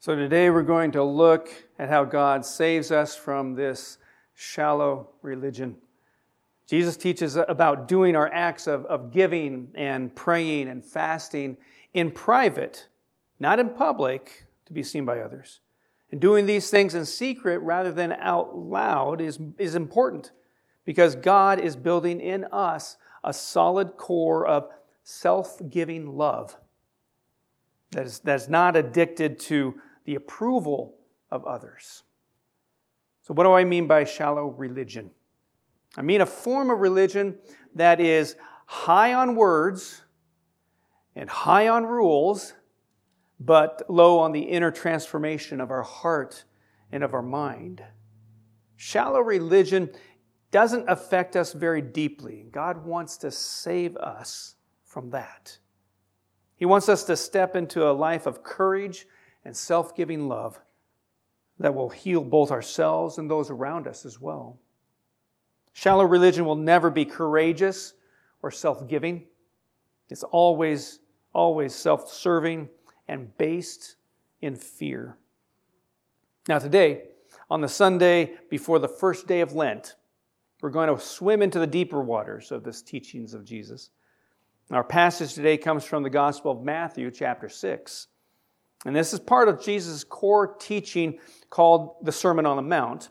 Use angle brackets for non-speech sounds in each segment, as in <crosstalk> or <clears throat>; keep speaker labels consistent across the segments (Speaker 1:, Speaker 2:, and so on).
Speaker 1: So today we're going to look at how God saves us from this shallow religion. Jesus teaches about doing our acts of, of giving and praying and fasting in private, not in public, to be seen by others. And doing these things in secret rather than out loud is, is important because God is building in us a solid core of self giving love that is, that is not addicted to the approval of others. So, what do I mean by shallow religion? I mean a form of religion that is high on words and high on rules, but low on the inner transformation of our heart and of our mind. Shallow religion doesn't affect us very deeply. God wants to save us from that. He wants us to step into a life of courage and self giving love that will heal both ourselves and those around us as well. Shallow religion will never be courageous or self giving, it's always, always self serving and based in fear. Now, today, on the Sunday before the first day of Lent, we're going to swim into the deeper waters of this teachings of Jesus. Our passage today comes from the Gospel of Matthew, chapter 6. And this is part of Jesus' core teaching called the Sermon on the Mount,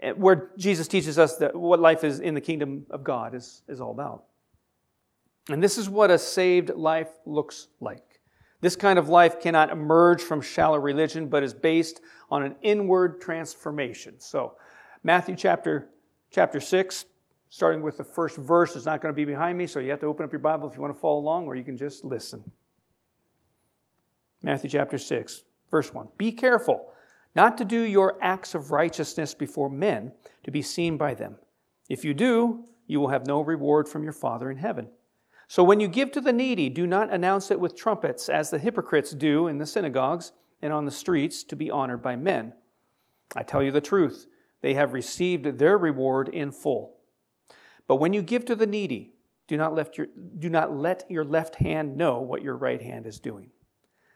Speaker 1: eh, where Jesus teaches us that what life is in the kingdom of God is, is all about. And this is what a saved life looks like. This kind of life cannot emerge from shallow religion, but is based on an inward transformation. So, Matthew chapter, chapter 6, starting with the first verse, is not going to be behind me, so you have to open up your Bible if you want to follow along, or you can just listen. Matthew chapter 6, verse 1. Be careful not to do your acts of righteousness before men to be seen by them. If you do, you will have no reward from your Father in heaven. So when you give to the needy, do not announce it with trumpets, as the hypocrites do in the synagogues and on the streets to be honored by men. I tell you the truth, they have received their reward in full. But when you give to the needy, do not, your, do not let your left hand know what your right hand is doing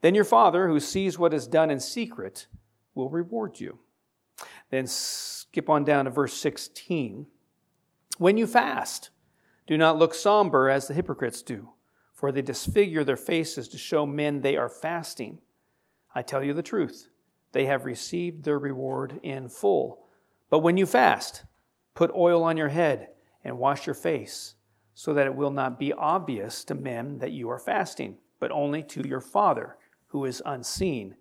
Speaker 1: then your Father, who sees what is done in secret, will reward you. Then skip on down to verse 16. When you fast, do not look somber as the hypocrites do, for they disfigure their faces to show men they are fasting. I tell you the truth, they have received their reward in full. But when you fast, put oil on your head and wash your face, so that it will not be obvious to men that you are fasting, but only to your Father who is unseen.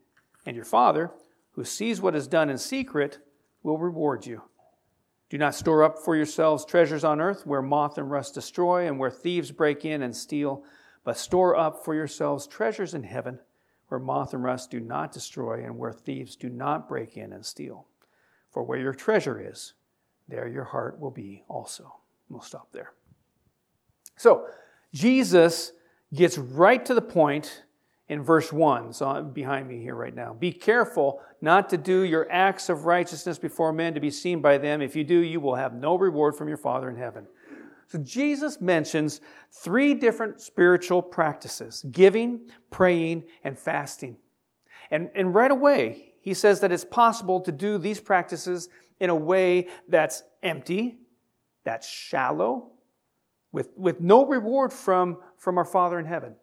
Speaker 1: And your Father, who sees what is done in secret, will reward you. Do not store up for yourselves treasures on earth where moth and rust destroy and where thieves break in and steal, but store up for yourselves treasures in heaven where moth and rust do not destroy and where thieves do not break in and steal. For where your treasure is, there your heart will be also. We'll stop there. So, Jesus gets right to the point in verse 1, so behind me here right now. Be careful not to do your acts of righteousness before men to be seen by them. If you do, you will have no reward from your Father in heaven. So Jesus mentions three different spiritual practices giving, praying, and fasting. And, and right away, he says that it's possible to do these practices in a way that's empty, that's shallow, with, with no reward from, from our Father in heaven.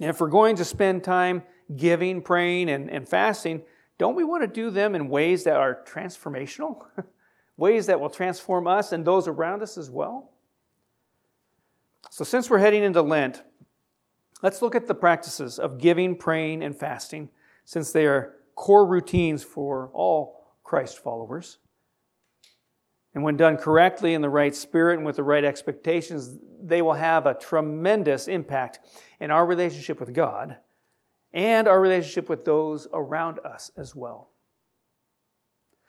Speaker 1: And if we're going to spend time giving, praying, and, and fasting, don't we want to do them in ways that are transformational? <laughs> ways that will transform us and those around us as well? So, since we're heading into Lent, let's look at the practices of giving, praying, and fasting, since they are core routines for all Christ followers. And when done correctly in the right spirit and with the right expectations, they will have a tremendous impact in our relationship with God and our relationship with those around us as well.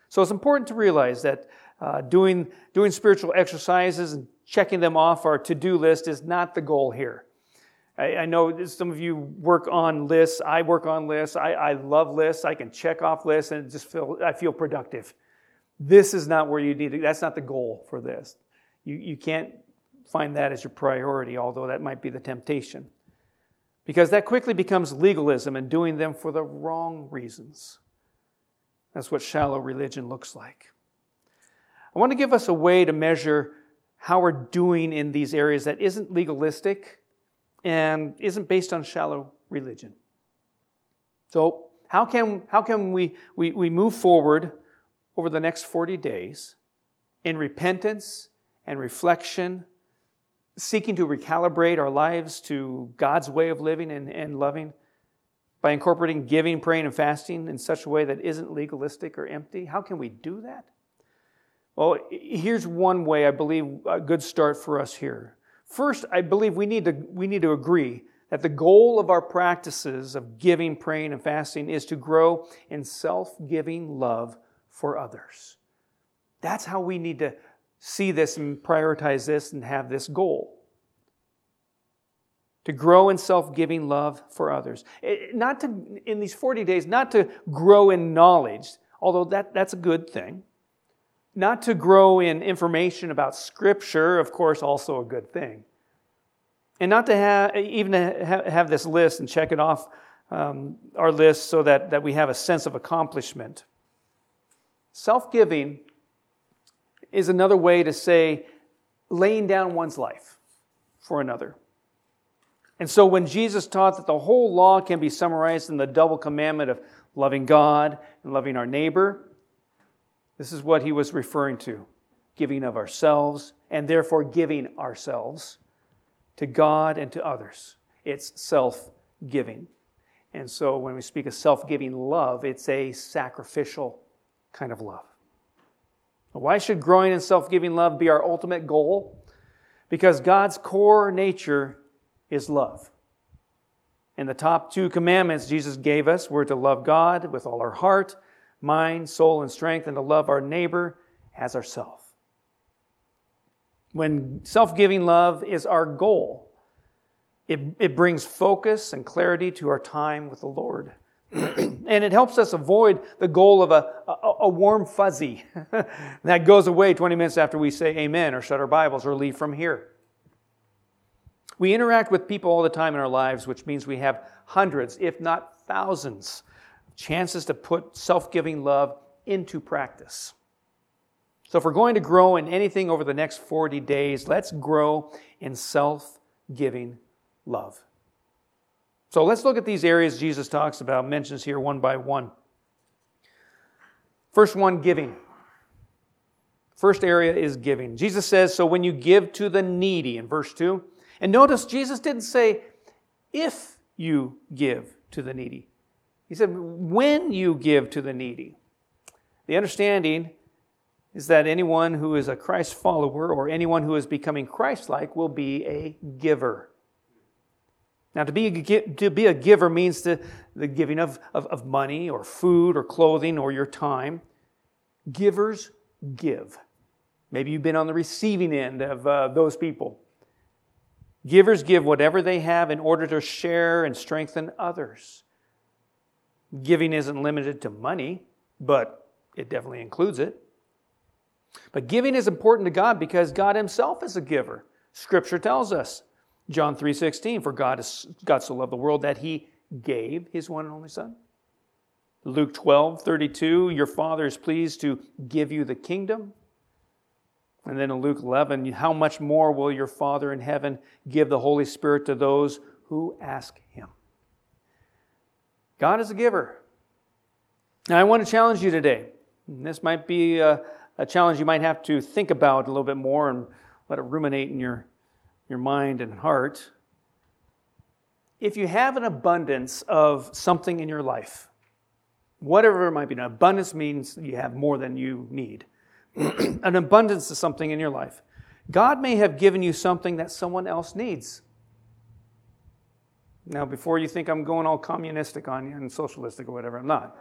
Speaker 1: So it's important to realize that uh, doing, doing spiritual exercises and checking them off our to do list is not the goal here. I, I, know some of you work on lists. I work on lists. I, I love lists. I can check off lists and just feel, I feel productive. This is not where you need to, that's not the goal for this. You, you can't find that as your priority, although that might be the temptation. Because that quickly becomes legalism and doing them for the wrong reasons. That's what shallow religion looks like. I want to give us a way to measure how we're doing in these areas that isn't legalistic and isn't based on shallow religion. So, how can, how can we, we, we move forward over the next 40 days in repentance and reflection, seeking to recalibrate our lives to God's way of living and, and loving? by incorporating giving, praying, and fasting in such a way that isn't legalistic or empty? How can we do that? Well, here's one way I believe a good start for us here. First, I believe we need to, we need to agree that the goal of our practices of giving, praying, and fasting is to grow in self giving love for others. That's how we need to see this and prioritize this and have this goal to grow in self-giving love for others. not to in these 40 days not to grow in knowledge, although that, that's a good thing. Not to grow in information about scripture, of course, also a good thing. And not to have even to have this list and check it off um, our list so that, that we have a sense of accomplishment. Self-giving is another way to say laying down one's life for another. And so when Jesus taught that the whole law can be summarized in the double commandment of loving God and loving our neighbor, this is what he was referring to giving of ourselves and therefore giving ourselves to God and to others. It's self giving. And so when we speak of self giving love, it's a sacrificial kind of love. Why should growing in self giving love be our ultimate goal? Because God's core nature is love. And the top two commandments Jesus gave us were to love God with all our heart, mind, soul, and strength, and to love our neighbor as ourself. When self giving love is our goal, it, it brings focus and clarity to our time with the Lord. <clears throat> and it helps us avoid the goal of a, a, a warm fuzzy <laughs> that goes away 20 minutes after we say amen or shut our Bibles or leave from here. We interact with people all the time in our lives, which means we have hundreds, if not thousands, chances to put self giving love into practice. So, if we're going to grow in anything over the next 40 days, let's grow in self giving love. So, let's look at these areas Jesus talks about, mentions here one by one. First one, giving. First area is giving. Jesus says, So when you give to the needy, in verse 2, and notice Jesus didn't say, if you give to the needy. He said, when you give to the needy. The understanding is that anyone who is a Christ follower or anyone who is becoming Christ like will be a giver. Now, to be a, to be a giver means the, the giving of, of, of money or food or clothing or your time. Givers give. Maybe you've been on the receiving end of uh, those people. Givers give whatever they have in order to share and strengthen others. Giving isn't limited to money, but it definitely includes it. But giving is important to God because God himself is a giver. Scripture tells us, John 3:16, for God, is, God so loved the world that he gave his one and only son. Luke 12:32, your father is pleased to give you the kingdom. And then in Luke 11, how much more will your Father in heaven give the Holy Spirit to those who ask him? God is a giver. Now, I want to challenge you today. This might be a, a, challenge you might have to think about a little bit more and let it ruminate in your, your mind and heart. If you have an abundance of something in your life, whatever it might be, an abundance means you have more than you need. <clears throat> an abundance of something in your life. God may have given you something that someone else needs. Now, before you think I'm going all communistic on you and socialistic or whatever, I'm not.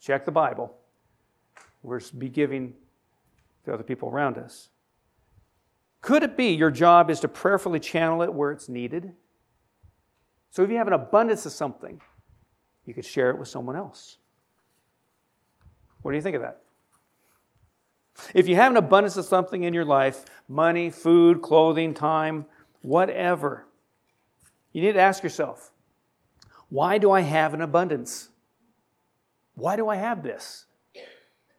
Speaker 1: Check the Bible. we're be giving to other people around us. Could it be your job is to prayerfully channel it where it's needed? So if you have an abundance of something, you could share it with someone else. What do you think of that? If you have an abundance of something in your life money, food, clothing, time, whatever you need to ask yourself why do I have an abundance? Why do I have this?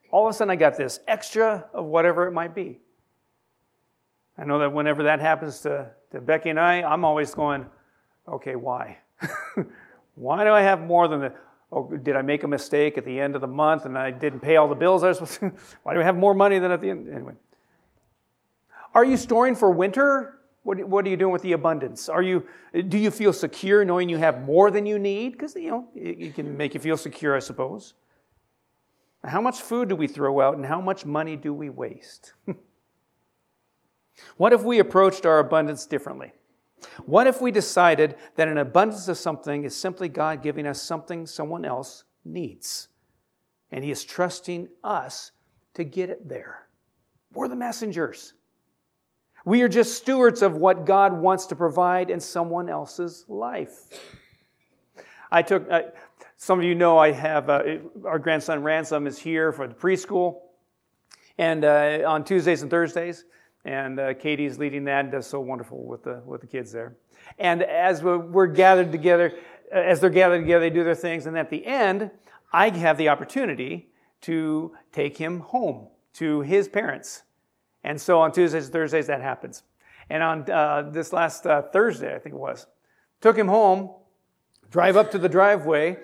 Speaker 1: All of a sudden, I got this extra of whatever it might be. I know that whenever that happens to, to Becky and I, I'm always going, okay, why? <laughs> why do I have more than the, oh, did I make a mistake at the end of the month and I didn't pay all the bills I was supposed to? <laughs> why do I have more money than at the end? Anyway. Are you storing for winter? What, what are you doing with the abundance? Are you, do you feel secure knowing you have more than you need? Because, you know, it, it can make you feel secure, I suppose. How much food do we throw out and how much money do we waste? <laughs> what if we approached our abundance differently? What if we decided that an abundance of something is simply God giving us something someone else needs? And He is trusting us to get it there. We're the messengers. We are just stewards of what God wants to provide in someone else's life. I took, uh, some of you know I have, uh, our grandson Ransom is here for the preschool and uh, on Tuesdays and Thursdays. And uh, Katie's leading that and does so wonderful with the, with the kids there. And as we're, we're gathered together, uh, as they're gathered together, they do their things. And at the end, I have the opportunity to take him home to his parents. And so on Tuesdays and Thursdays, that happens. And on uh, this last uh, Thursday, I think it was, took him home, drive up to the driveway,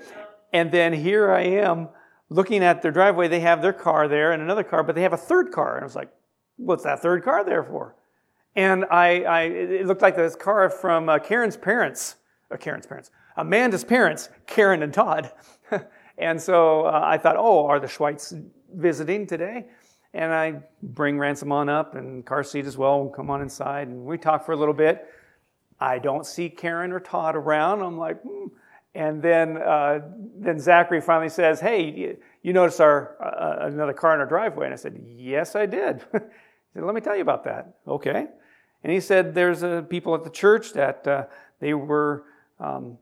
Speaker 1: and then here I am looking at their driveway. They have their car there and another car, but they have a third car. And I was like, what's that third car there for? And I, I it looked like this car from uh, Karen's parents, uh, Karen's parents, Amanda's parents, Karen and Todd. <laughs> and so uh, I thought, oh, are the Schweitz visiting today? And I bring Ransom on up and car seat as well. We'll come on inside and we talk for a little bit. I don't see Karen or Todd around. I'm like, hmm. and then uh, then Zachary finally says, "Hey, you noticed our uh, another car in our driveway?" And I said, "Yes, I did." <laughs> he said, "Let me tell you about that." Okay. And he said, "There's uh, people at the church that uh, they were." Um,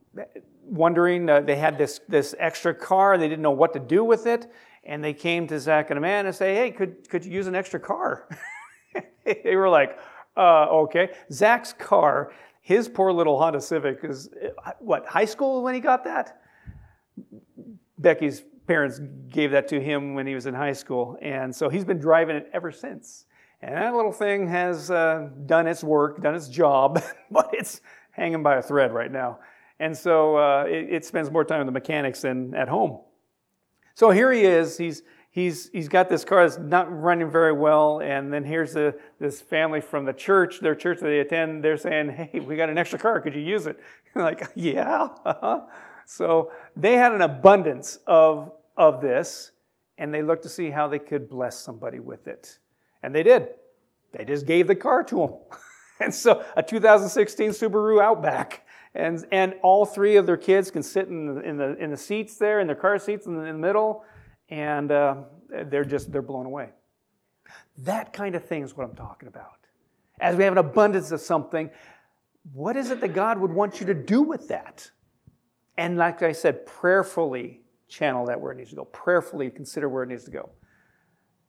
Speaker 1: wondering, uh, they had this, this extra car, they didn't know what to do with it, and they came to Zach and Amanda and say, "Hey, could could you use an extra car?" <laughs> they were like, uh, "Okay." Zach's car, his poor little Honda Civic, is what high school when he got that. Becky's parents gave that to him when he was in high school, and so he's been driving it ever since. And that little thing has uh, done its work, done its job, <laughs> but it's hanging by a thread right now. And so uh, it, it, spends more time with the mechanics than at home. So here he is. He's, he's, he's got this car that's not running very well. And then here's this family from the church, their church that they attend. They're saying, Hey, we got an extra car. Could you use it? <laughs> like, yeah. Uh-huh. So they had an abundance of, of this. And they looked to see how they could bless somebody with it. And they did. They just gave the car to them. <laughs> and so a 2016 Subaru Outback and, and all three of their kids can sit in the, in the, in the seats there, in their car seats in the, in the middle, and uh, they're just, they're blown away. That kind of thing is what I'm talking about. As we have an abundance of something, what is it that God would want you to do with that? And like I said, prayerfully channel that where it needs to go. Prayerfully consider where it needs to go.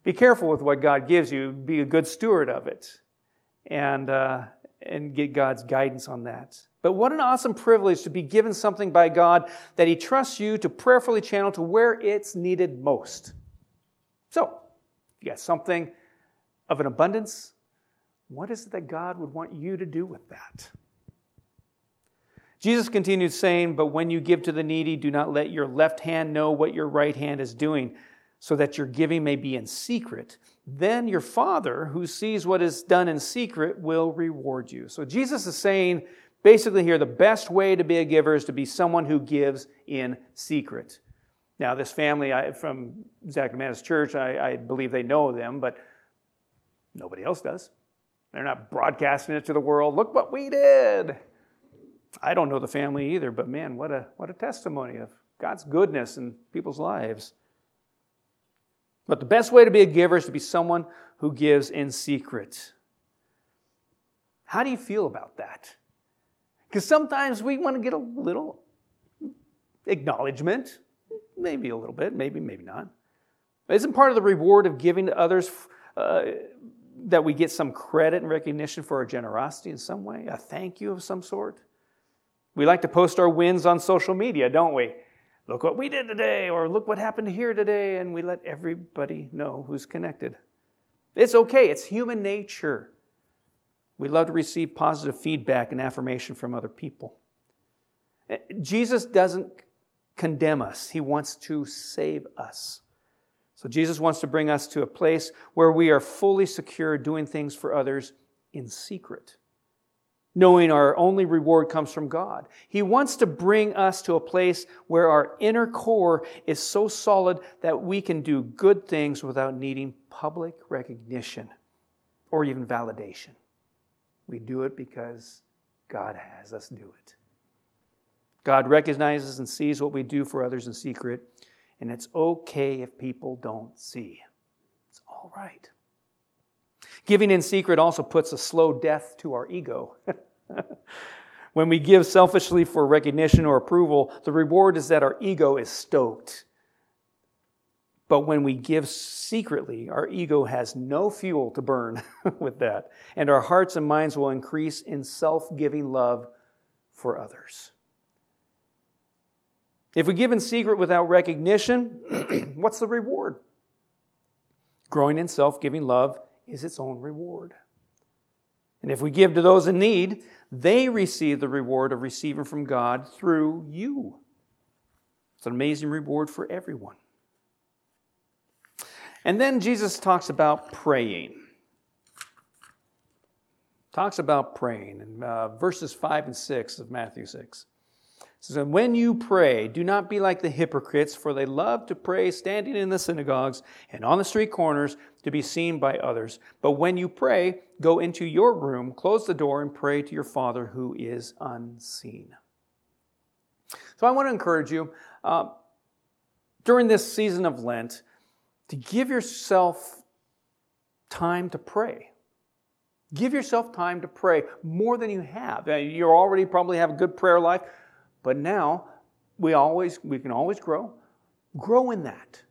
Speaker 1: Be careful with what God gives you. Be a good steward of it. And, uh, and get God's guidance on that. But what an awesome privilege to be given something by God that He trusts you to prayerfully channel to where it's needed most. So, you got something of an abundance. What is it that God would want you to do with that? Jesus continued saying, But when you give to the needy, do not let your left hand know what your right hand is doing, so that your giving may be in secret. Then your Father, who sees what is done in secret, will reward you. So Jesus is saying, basically here the best way to be a giver is to be someone who gives in secret. Now, this family I, from Zach and church, I, I believe they know them, but nobody else does. They're not broadcasting it to the world. Look what we did. I don't know the family either, but man, what a, what a testimony of God's goodness in people's lives. But the best way to be a giver is to be someone who gives in secret. How do you feel about that? Because sometimes we want to get a little acknowledgement, maybe a little bit, maybe, maybe not. Isn't part of the reward of giving to others uh, that we get some credit and recognition for our generosity in some way, a thank you of some sort? We like to post our wins on social media, don't we? Look what we did today, or look what happened here today, and we let everybody know who's connected. It's okay, it's human nature. We love to receive positive feedback and affirmation from other people. Eh, Jesus doesn't condemn us, He wants to save us. So Jesus wants to bring us to a place where we are fully secure doing things for others in secret, knowing our only reward comes from God. He wants to bring us to a place where our inner core is so solid that we can do good things without needing public recognition or even validation. We do it because God has us do it. God recognizes and sees what we do for others in secret and it's okay if people don't see. It's all right. Giving in secret also puts a slow death to our ego. <laughs> <laughs> when we give selfishly for recognition or approval, the reward is that our ego is stoked. But when we give secretly, our ego has no fuel to burn <laughs> with that, and our hearts and minds will increase in self giving love for others. If we give in secret without recognition, <clears throat> what's the reward? Growing in self giving love is its own reward. And if we give to those in need, they receive the reward of receiving from God through you. It's an amazing reward for everyone. And then Jesus talks about praying. Talks about praying in uh, verses 5 and 6 of Matthew 6 says, when you pray, do not be like the hypocrites, for they love to pray standing in the synagogues and on the street corners to be seen by others. But when you pray, go into your room, close the door, and pray to your Father who is unseen. So I want to encourage you uh, during this season of Lent to give yourself time to pray. Give yourself time to pray more than you have. You already probably have a good prayer life. But now we always we can always grow. Grow in that.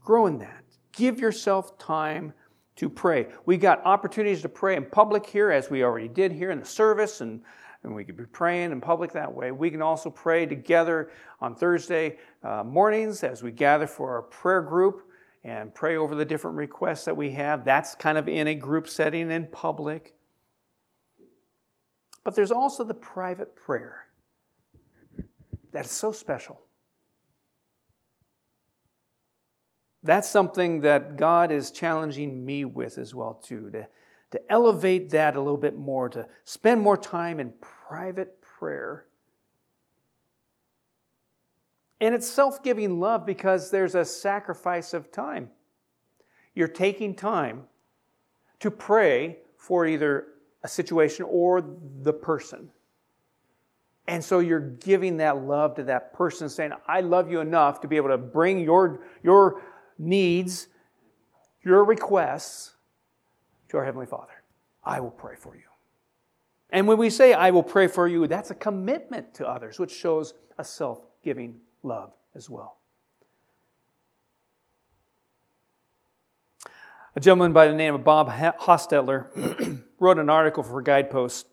Speaker 1: Grow in that. Give yourself time to pray. We got opportunities to pray in public here, as we already did here in the service, and, and we could be praying in public that way. We can also pray together on Thursday uh, mornings as we gather for our prayer group and pray over the different requests that we have. That's kind of in a group setting in public. But there's also the private prayer that's so special. That's something that God is challenging me with as well, too, to, to elevate that a little bit more, to spend more time in private prayer. And it's self giving love because there's a sacrifice of time. You're taking time to pray for either a situation or the person. And so you're giving that love to that person, saying, I love you enough to be able to bring your, your needs, your requests to our Heavenly Father. I will pray for you. And when we say, I will pray for you, that's a commitment to others, which shows a self giving love as well. A gentleman by the name of Bob Hostetler <clears throat> wrote an article for Guidepost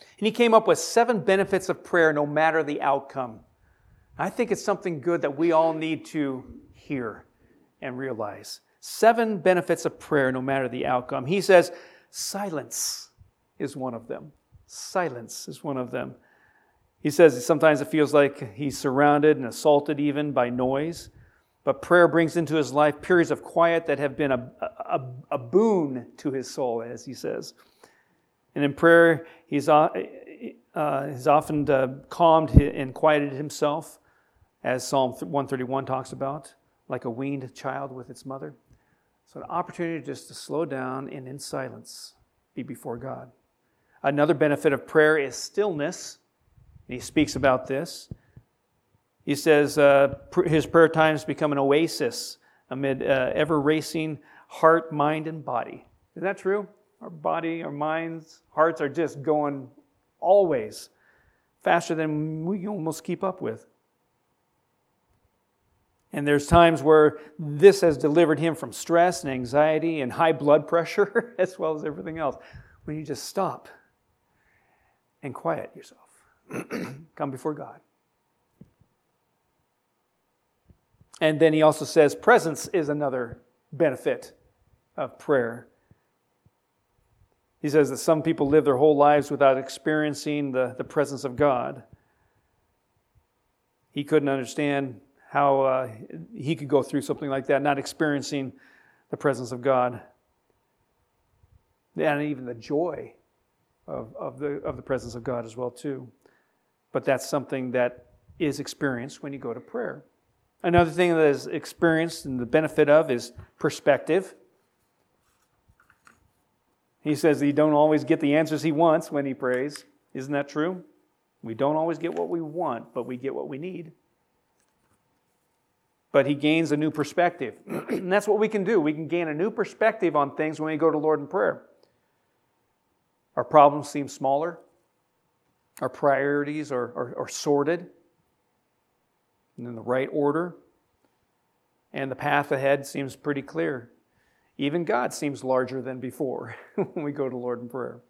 Speaker 1: and he came up with seven benefits of prayer no matter the outcome. I think it's something good that we all need to hear and realize. Seven benefits of prayer no matter the outcome. He says, silence is one of them. Silence is one of them. He says sometimes it feels like he's surrounded and assaulted even by noise, but prayer brings into his life periods of quiet that have been a, a, a boon to his soul, as he says. And in prayer, he's, uh, uh, he's often uh, calmed and quieted himself, as Psalm 131 talks about, like a weaned child with its mother. So, an opportunity just to slow down and in silence be before God. Another benefit of prayer is stillness. And he speaks about this. He says uh, his prayer times become an oasis amid uh, ever racing heart, mind, and body. Is that true? Our body, our minds, hearts are just going always faster than we almost keep up with. And there's times where this has delivered him from stress and anxiety and high blood pressure, <laughs> as well as everything else. When you just stop and quiet yourself, <clears throat> come before God. And then he also says presence is another benefit of prayer. He says that some people live their whole lives without experiencing the, the presence of God. He couldn't understand how uh, he could go through something like that, not experiencing the presence of God. And even the joy of, of, the, of the presence of God as well, too. But that's something that is experienced when you go to prayer. Another thing that is experienced and the benefit of is perspective. He says he don't always get the answers he wants when he prays. Isn't that true? We don't always get what we want, but we get what we need. But he gains a new perspective. <clears throat> and that's what we can do. We can gain a new perspective on things when we go to Lord in prayer. Our problems seem smaller. Our priorities are, are, are sorted and in the right order. And the path ahead seems pretty clear. Even God seems larger than before <laughs> when we go to Lord in prayer.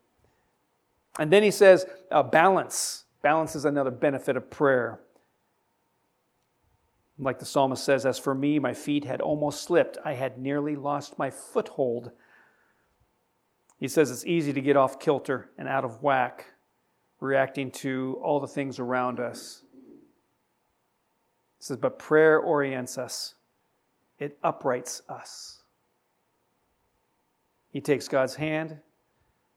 Speaker 1: And then he says, uh, balance. Balance is another benefit of prayer. Like the psalmist says, As for me, my feet had almost slipped. I had nearly lost my foothold. He says it's easy to get off kilter and out of whack, reacting to all the things around us He says, but prayer orients us, it uprights us. He takes God's hand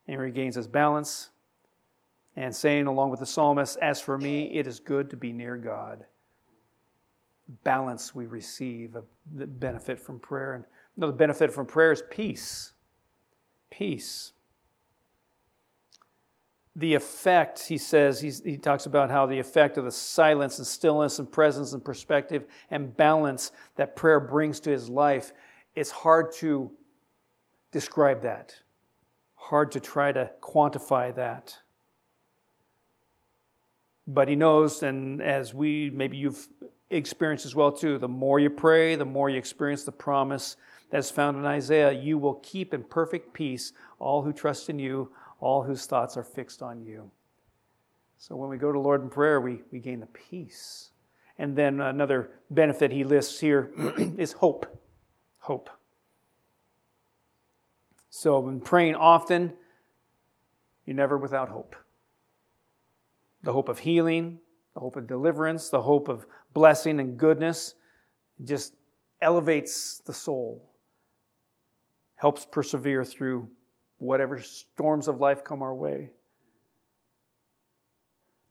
Speaker 1: and regains his balance, and saying, along with the psalmist, As for me, it is good to be near God. Balance we receive, the benefit from prayer. And another benefit from prayer is peace. Peace the effect, he says, he talks about how the effect of the silence and stillness and presence and perspective and balance that prayer brings to his life, it's hard to describe that, hard to try to quantify that. But he knows, and as we, maybe you've experienced as well too, the more you pray, the more you experience the promise that's found in Isaiah. You will keep in perfect peace all who trust in you, all whose thoughts are fixed on you. So when we go to Lord in prayer, we, we gain the peace. And then another benefit he lists here <clears throat> is hope. Hope. So when praying often, you're never without hope. The hope of healing, the hope of deliverance, the hope of blessing and goodness just elevates the soul, helps persevere through whatever storms of life come our way.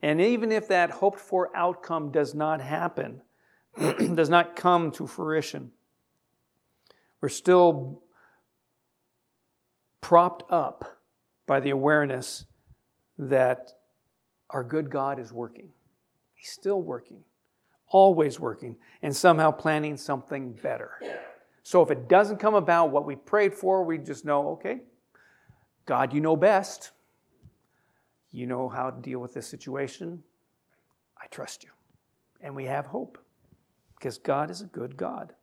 Speaker 1: And even if that hoped for outcome does not happen, <clears throat> does not come to fruition, we're still propped up by the awareness that our good God is working. He's still working, always working, and somehow planning something better. So if it doesn't come about what we prayed for, we just know, okay, God, you know best. You know how to deal with this situation. I trust you. And we have hope because God is a good God.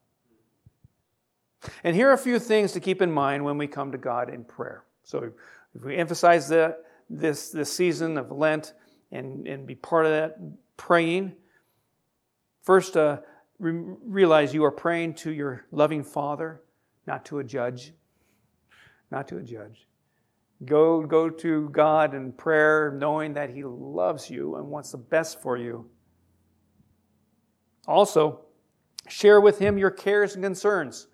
Speaker 1: And here are a few things to keep in mind when we come to God in prayer. So, if we emphasize the, this, this season of Lent and, and be part of that praying, first, uh, re- realize you are praying to your loving Father, not to a judge. Not to a judge. Go, go to God in prayer, knowing that He loves you and wants the best for you. Also, share with Him your cares and concerns.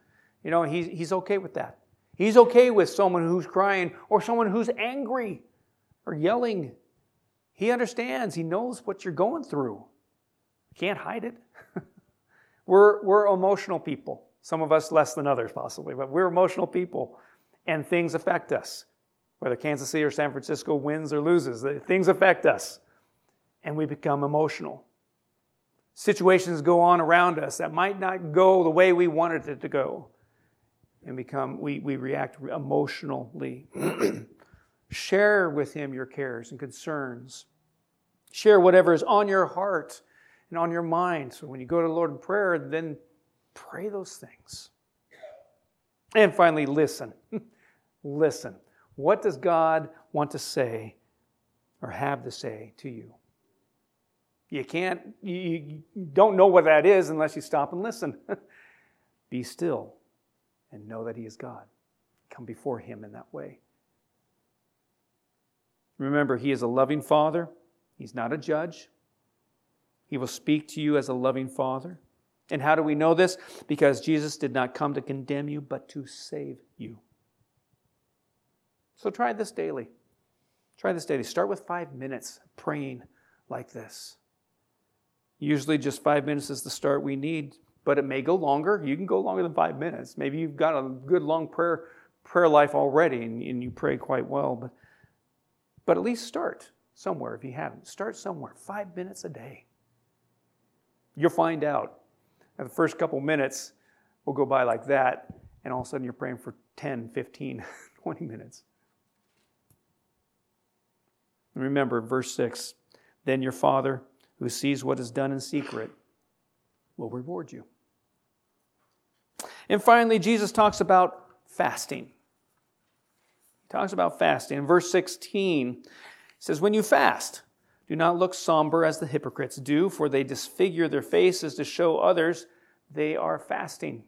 Speaker 1: You know, he, He's okay with that. He's okay with someone who's crying or someone who's angry or yelling. He understands, He knows what you're going through. Can't hide it. <laughs> we're, we're emotional people. Some of us less than others, possibly, but we're emotional people, and things affect us whether Kansas City or San Francisco wins or loses. Things affect us, and we become emotional. situations go on around us that might not go the way we wanted it to go and become we, we react emotionally. <clears throat> Share with him your cares and concerns. Share whatever is on your heart and on your mind. So when you go to the lord in prayer then pray those things. And finally listen. <laughs> Listen. What does god want to say or have to say to you? You can't, you, don't know what that is unless you stop and listen. <laughs> Be still and know that He is God. Come before Him in that way. Remember, He is a loving Father, He's not a judge. He will speak to you as a loving Father. And how do we know this? Because Jesus did not come to condemn you, but to save you. So try this daily. Try this daily. Start with five minutes praying like this. Usually just five minutes is the start we need, but it may go longer. You can go longer than five minutes. Maybe you've got a good long prayer prayer life already and, and you pray quite well, but but at least start somewhere if you haven't. Start somewhere. Five minutes a day. You'll find out. the first couple minutes will go by like that, and all of a sudden you're praying for 10, 15, <laughs> 20 minutes. And remember, verse 6 Then your Father who sees what is done in secret will reward you. And finally, Jesus talks about fasting. He talks about fasting. In verse 16, he says, When you fast, do not look somber as the hypocrites do, for they disfigure their faces to show others they are fasting.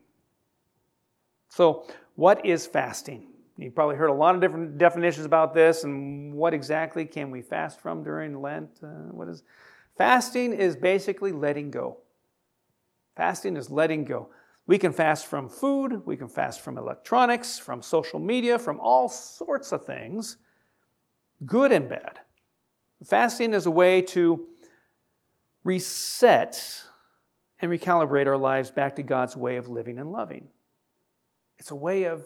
Speaker 1: So, what is fasting? You've probably heard a lot of different definitions about this, and what exactly can we fast from during Lent? Uh, what is Fasting is basically letting go. Fasting is letting go. We can fast from food, we can fast from electronics, from social media, from all sorts of things, good and bad. Fasting is a way to reset and recalibrate our lives back to God's way of living and loving. It's a way of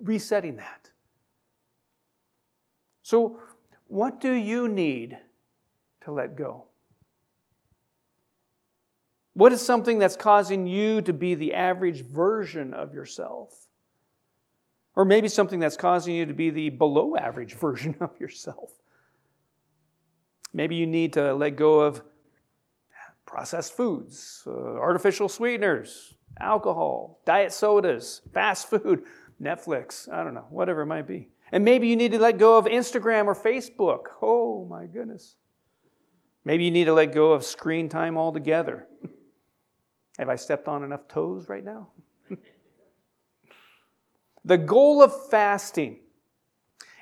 Speaker 1: resetting that. So, what do you need to let go? What is something that's causing you to be the average version of yourself? Or maybe something that's causing you to be the below average <laughs> version of yourself. Maybe you need to let go of processed foods, uh, artificial sweeteners, alcohol, diet sodas, fast food, Netflix, I don't know, whatever it might be. And maybe you need to let go of Instagram or Facebook. Oh my goodness. Maybe you need to let go of screen time altogether. <laughs> Have I stepped on enough toes right now? <laughs> the goal of fasting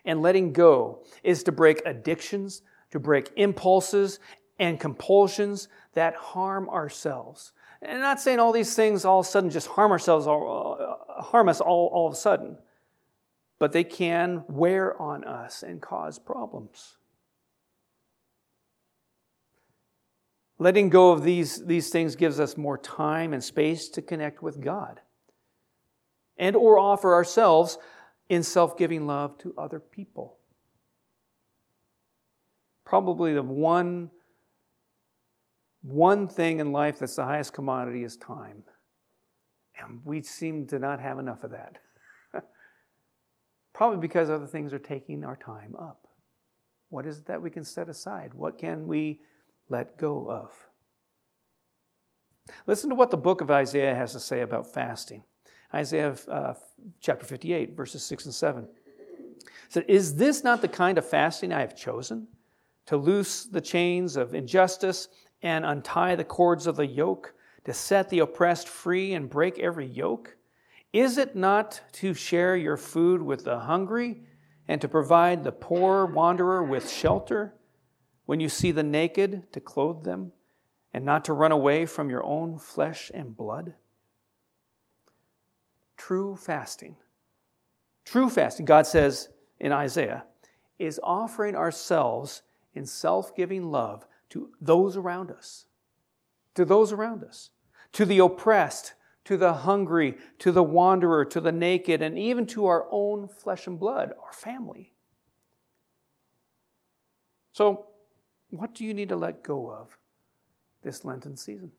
Speaker 1: and letting go is to break addictions, to break impulses and compulsions that harm ourselves. And I'm not saying all these things all of a sudden just harm ourselves, or uh, harm us all, all of a sudden, but they can wear on us and cause problems. Letting go of these, these things gives us more time and space to connect with God and or offer ourselves in self-giving love to other people. Probably the one one thing in life that's the highest commodity is time. And we seem to not have enough of that. <laughs> Probably because other things are taking our time up. What is it that we can set aside? What can we let go of. Listen to what the book of Isaiah has to say about fasting. Isaiah uh, chapter 58, verses 6 and 7. It said, Is this not the kind of fasting I have chosen? To loose the chains of injustice and untie the cords of the yoke, to set the oppressed free and break every yoke? Is it not to share your food with the hungry and to provide the poor wanderer with shelter? When you see the naked, to clothe them, and not to run away from your own flesh and blood? True fasting. True fasting, God says in Isaiah, is offering ourselves in self giving love to those around us, to those around us, to the oppressed, to the hungry, to the wanderer, to the naked, and even to our own flesh and blood, our family. So, what do you need to let go of this Lenten season?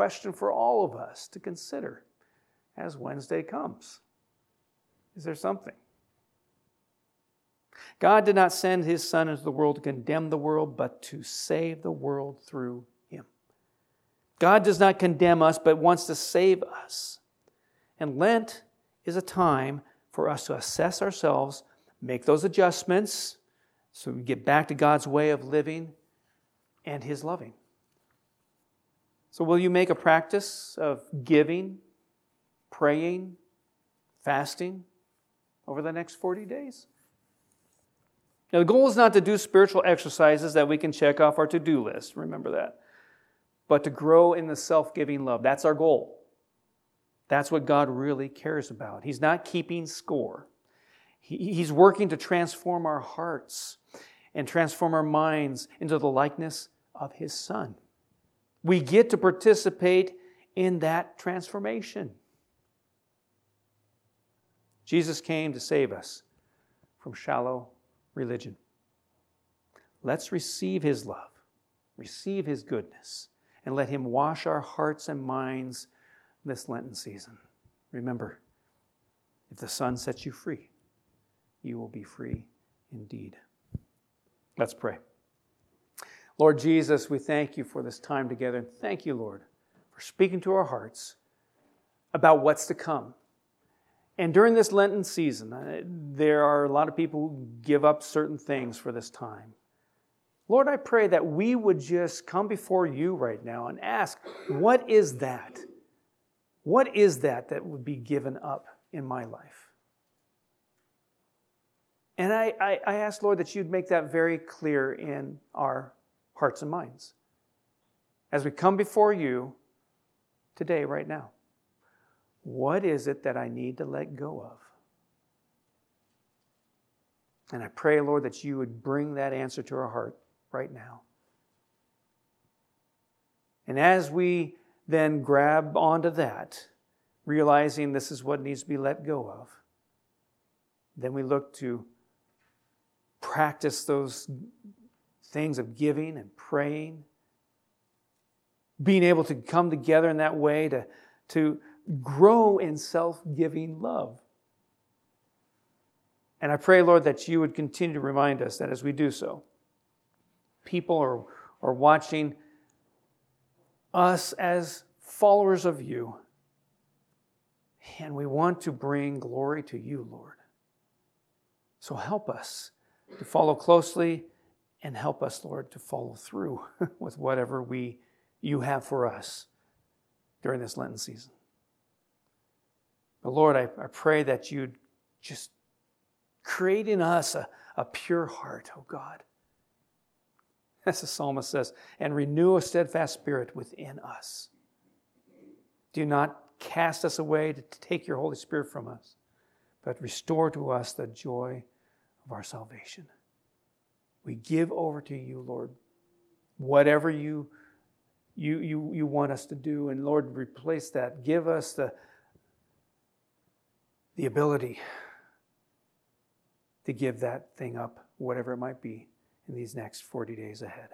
Speaker 1: question for all of us to consider as Wednesday comes. Is there something? God did not send his Son into the world to condemn the world, but to save the world through him. God does not condemn us, but wants to save us. And Lent is a time for us to assess ourselves, make those adjustments, so we get back to God's way of living and his loving. So, will you make a practice of giving, praying, fasting over the next 40 days? Now, the goal is not to do spiritual exercises that we can check off our to do list. Remember that. But to grow in the self giving love. That's our goal. That's what God really cares about. He's not keeping score, He's working to transform our hearts and transform our minds into the likeness of His Son. We get to participate in that transformation. Jesus came to save us from shallow religion. Let's receive his love, receive his goodness, and let him wash our hearts and minds this Lenten season. Remember, if the Son sets you free, you will be free indeed. Let's pray. Lord Jesus, we thank you for this time together. And thank you, Lord, for speaking to our hearts about what's to come. And during this Lenten season, uh, there are a lot of people who give up certain things for this time. Lord, I pray that we would just come before you right now and ask, what is that? What is that that would be given up in my life? And I, I, I ask, Lord, that you'd make that very clear in our hearts and minds as we come before you today, right now. What is it that I need to let go of? And I pray, Lord, that you would bring that answer to our heart right now. And as we then grab onto that, realizing this is what needs to be let go of, then we look to practice those things of giving and praying, being able to come together in that way to, to grow in self giving love. And I pray, Lord, that you would continue to remind us that as we do so, people are, are watching us as followers of you. And we want to bring glory to you, Lord. So help us to follow closely and help us, Lord, to follow through <laughs> with whatever we you have for us during this Lenten season. But Lord, I, I pray that you'd just create in us a, a pure heart, oh God. As the psalmist says, and renew a steadfast spirit within us. Do not cast us away to take your Holy Spirit from us, but restore to us the joy of our salvation. We give over to you, Lord, whatever you, you, you, you want us to do. And Lord, replace that. Give us the, the ability to give that thing up, whatever it might be, in these next 40 days ahead,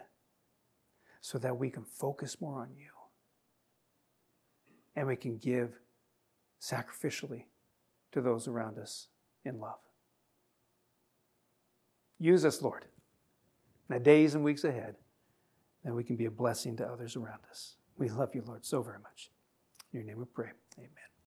Speaker 1: so that we can focus more on you and we can give sacrificially to those around us in love. Use us, Lord in the days and weeks ahead, that we can be a blessing to others around us. We love you, Lord, so very much. In your name we pray. Amen.